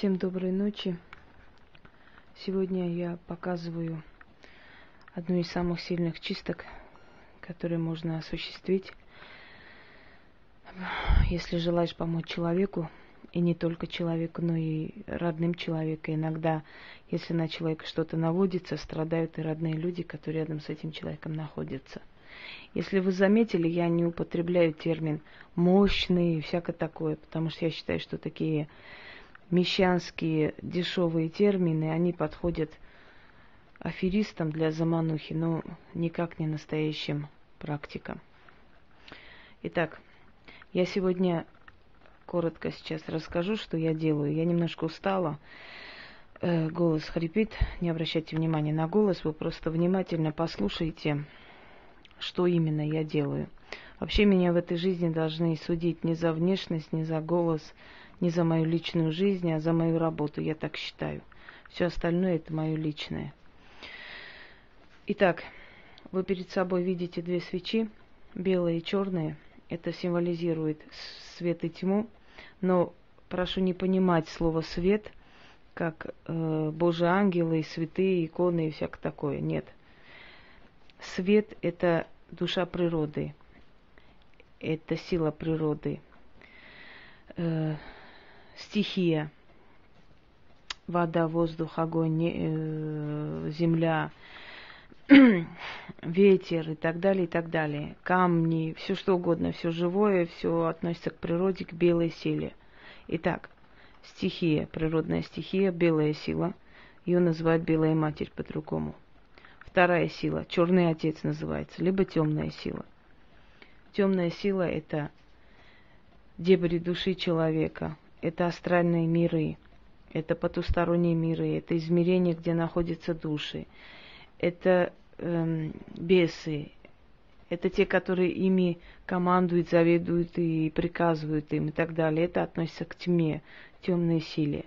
Всем доброй ночи. Сегодня я показываю одну из самых сильных чисток, которые можно осуществить, если желаешь помочь человеку, и не только человеку, но и родным человека. Иногда, если на человека что-то наводится, страдают и родные люди, которые рядом с этим человеком находятся. Если вы заметили, я не употребляю термин мощный и всякое такое, потому что я считаю, что такие мещанские дешевые термины, они подходят аферистам для заманухи, но никак не настоящим практикам. Итак, я сегодня коротко сейчас расскажу, что я делаю. Я немножко устала, э, голос хрипит, не обращайте внимания на голос, вы просто внимательно послушайте, что именно я делаю. Вообще меня в этой жизни должны судить не за внешность, не за голос, не за мою личную жизнь, а за мою работу, я так считаю. Все остальное это мое личное. Итак, вы перед собой видите две свечи, белые и черные. Это символизирует свет и тьму, но прошу не понимать слово свет как э, Божьи ангелы, святые, иконы и всякое такое. Нет. Свет – это душа природы, это сила природы. Э, стихия, вода, воздух, огонь, э, земля, ветер и так далее, и так далее, камни, все что угодно, все живое, все относится к природе, к белой силе. Итак, стихия, природная стихия, белая сила, ее называют белая матерь по-другому. Вторая сила, черный отец называется, либо темная сила. Темная сила это дебри души человека, это астральные миры, это потусторонние миры, это измерения, где находятся души, это эм, бесы, это те, которые ими командуют, заведуют и приказывают им и так далее. Это относится к тьме, темной силе.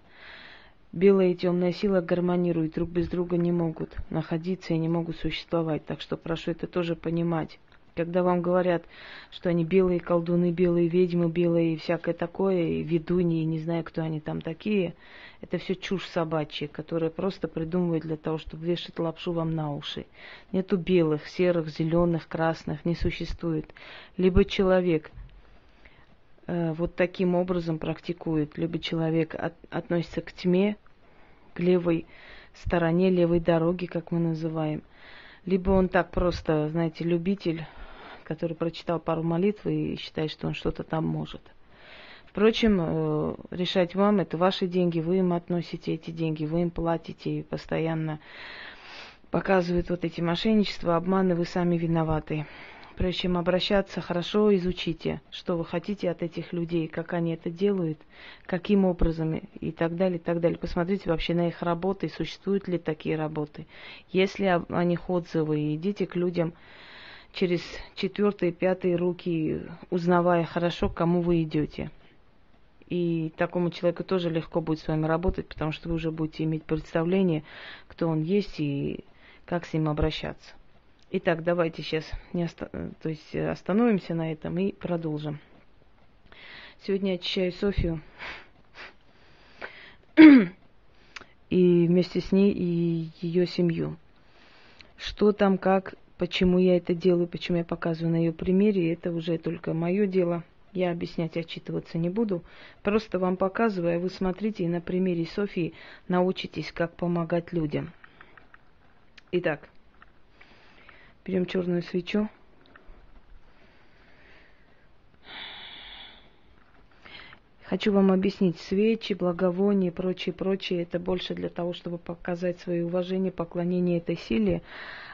Белая и темная сила гармонируют, друг без друга не могут находиться и не могут существовать. Так что прошу это тоже понимать. Когда вам говорят, что они белые колдуны, белые ведьмы, белые и всякое такое, и ведуньи, и не знаю, кто они там такие, это все чушь собачья, которая просто придумывает для того, чтобы вешать лапшу вам на уши. Нету белых, серых, зеленых, красных, не существует. Либо человек э, вот таким образом практикует, либо человек от, относится к тьме, к левой стороне, левой дороги, как мы называем, либо он так просто, знаете, любитель который прочитал пару молитв и считает, что он что-то там может. Впрочем, э, решать вам, это ваши деньги, вы им относите эти деньги, вы им платите и постоянно показывают вот эти мошенничества, обманы, вы сами виноваты. Прежде чем обращаться, хорошо изучите, что вы хотите от этих людей, как они это делают, каким образом и так далее, и так далее. Посмотрите вообще на их работы, существуют ли такие работы. Если о них отзывы, идите к людям, через четвертые, пятые руки, узнавая хорошо, к кому вы идете. И такому человеку тоже легко будет с вами работать, потому что вы уже будете иметь представление, кто он есть и как с ним обращаться. Итак, давайте сейчас не оста- то есть остановимся на этом и продолжим. Сегодня я очищаю Софию. и вместе с ней и ее семью. Что там, как, Почему я это делаю, почему я показываю на ее примере, это уже только мое дело. Я объяснять, отчитываться не буду. Просто вам показываю, а вы смотрите и на примере Софии научитесь, как помогать людям. Итак, берем черную свечу. Хочу вам объяснить, свечи, благовония и прочее, прочее, это больше для того, чтобы показать свое уважение, поклонение этой силе,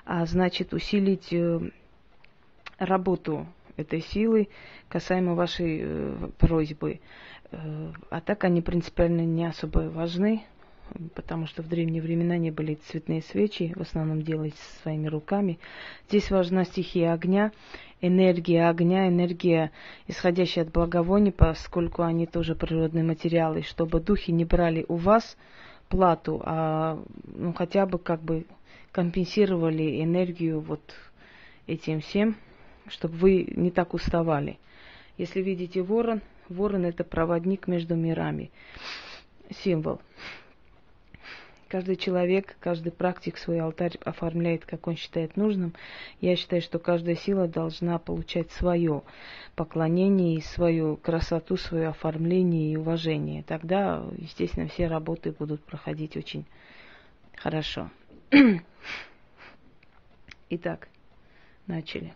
а значит усилить э, работу этой силы касаемо вашей э, просьбы. Э, а так они принципиально не особо важны, потому что в древние времена не были цветные свечи, в основном делать своими руками. Здесь важна стихия огня, энергия огня, энергия, исходящая от благовоний, поскольку они тоже природные материалы, чтобы духи не брали у вас плату, а ну, хотя бы как бы компенсировали энергию вот этим всем, чтобы вы не так уставали. Если видите ворон, ворон это проводник между мирами. символ. Каждый человек, каждый практик свой алтарь оформляет, как он считает нужным. Я считаю, что каждая сила должна получать свое поклонение и свою красоту, свое оформление и уважение. Тогда, естественно, все работы будут проходить очень хорошо. Итак, начали.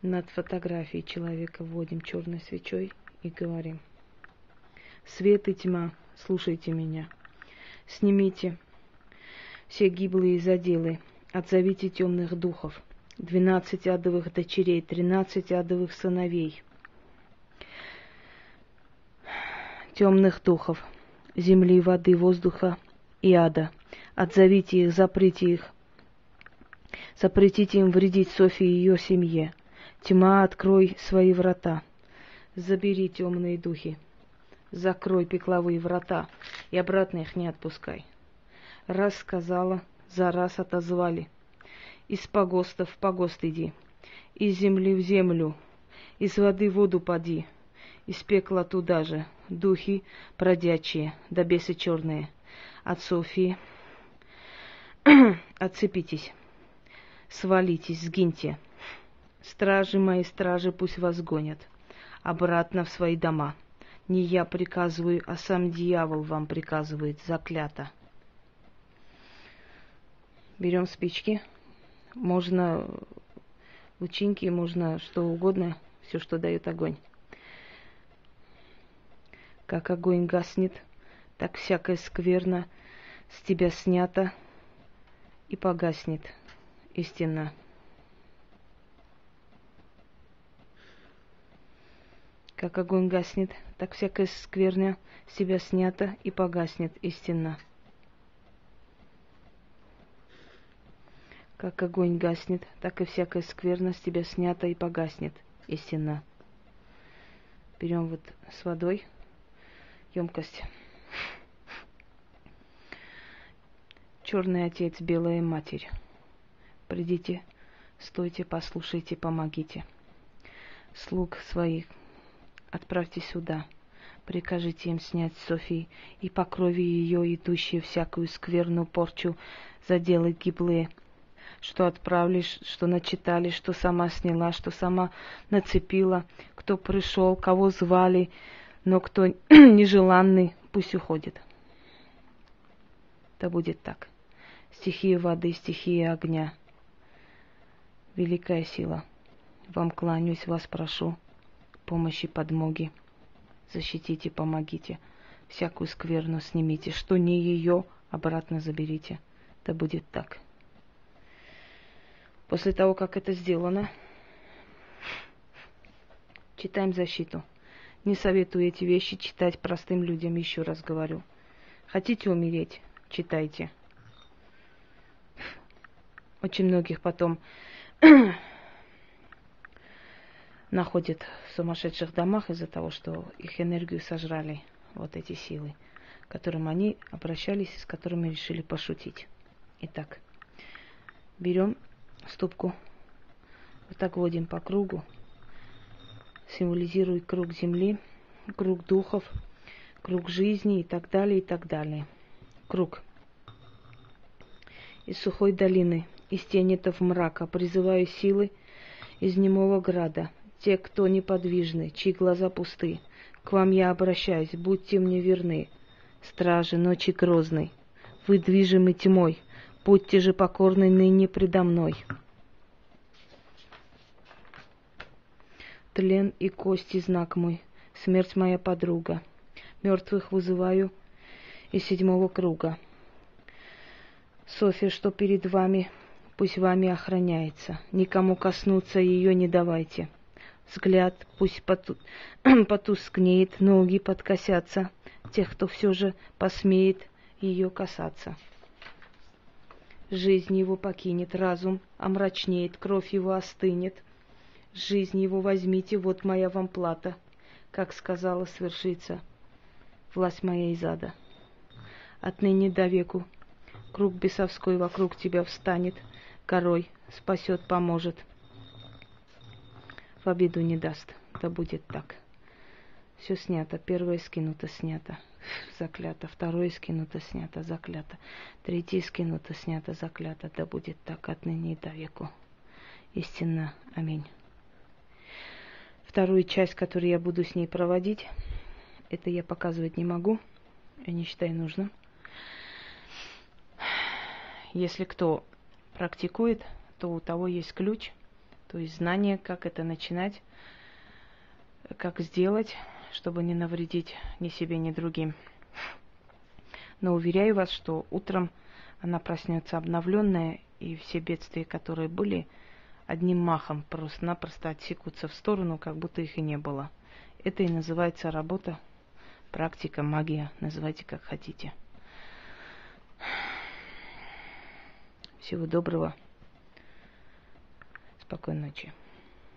Над фотографией человека вводим черной свечой и говорим. Свет и тьма – слушайте меня. Снимите все гиблые заделы, отзовите темных духов, двенадцать адовых дочерей, тринадцать адовых сыновей, темных духов, земли, воды, воздуха и ада. Отзовите их, заприте их, запретите им вредить Софии и ее семье. Тьма, открой свои врата, забери темные духи закрой пекловые врата и обратно их не отпускай. Раз сказала, за раз отозвали. Из погоста в погост иди, из земли в землю, из воды в воду поди, из пекла туда же, духи бродячие, да бесы черные. От Софии отцепитесь, свалитесь, сгиньте. Стражи мои, стражи пусть вас гонят обратно в свои дома. Не я приказываю, а сам дьявол вам приказывает, заклято. Берем спички. Можно лучинки, можно что угодно, все, что дает огонь. Как огонь гаснет, так всякое скверно с тебя снято и погаснет истинно. Как огонь гаснет, так всякая скверня с себя снята и погаснет истинно. Как огонь гаснет, так и всякая скверна с тебя снята и погаснет истинно. Берем вот с водой емкость. Черный отец, белая матерь. Придите, стойте, послушайте, помогите. Слуг своих отправьте сюда. Прикажите им снять Софии и по крови ее идущие всякую скверную порчу заделы гиблые, что отправили, что начитали, что сама сняла, что сама нацепила, кто пришел, кого звали, но кто нежеланный, пусть уходит. Да будет так. Стихия воды, стихия огня. Великая сила. Вам кланяюсь, вас прошу помощи, подмоги. Защитите, помогите. Всякую скверну снимите. Что не ее, обратно заберите. Да будет так. После того, как это сделано, читаем защиту. Не советую эти вещи читать простым людям, еще раз говорю. Хотите умереть? Читайте. Очень многих потом находят в сумасшедших домах из-за того, что их энергию сожрали вот эти силы, к которым они обращались, с которыми решили пошутить. Итак, берем ступку, вот так водим по кругу, символизирует круг земли, круг духов, круг жизни и так далее, и так далее. Круг. Из сухой долины, из тенетов мрака, призываю силы из немого града, те, кто неподвижны, чьи глаза пусты. К вам я обращаюсь, будьте мне верны. Стражи ночи грозной, вы движимы тьмой, будьте же покорны ныне предо мной. Тлен и кости знак мой, смерть моя подруга. Мертвых вызываю из седьмого круга. София, что перед вами, пусть вами охраняется. Никому коснуться ее не давайте взгляд пусть поту... потускнеет, ноги подкосятся тех, кто все же посмеет ее касаться. Жизнь его покинет, разум омрачнеет, кровь его остынет. Жизнь его возьмите, вот моя вам плата, как сказала свершиться власть моя из ада. Отныне до веку круг бесовской вокруг тебя встанет, корой спасет, поможет — в обиду не даст. Да будет так. Все снято. Первое скинуто, снято. Заклято. Второе скинуто, снято, заклято. Третье скинуто, снято, заклято. Да будет так отныне и до веку. Истинно. Аминь. Вторую часть, которую я буду с ней проводить, это я показывать не могу. Я не считаю нужным. Если кто практикует, то у того есть ключ, то есть знание, как это начинать, как сделать, чтобы не навредить ни себе, ни другим. Но уверяю вас, что утром она проснется обновленная, и все бедствия, которые были, одним махом просто-напросто отсекутся в сторону, как будто их и не было. Это и называется работа, практика, магия, называйте как хотите. Всего доброго. Спокойной ночи.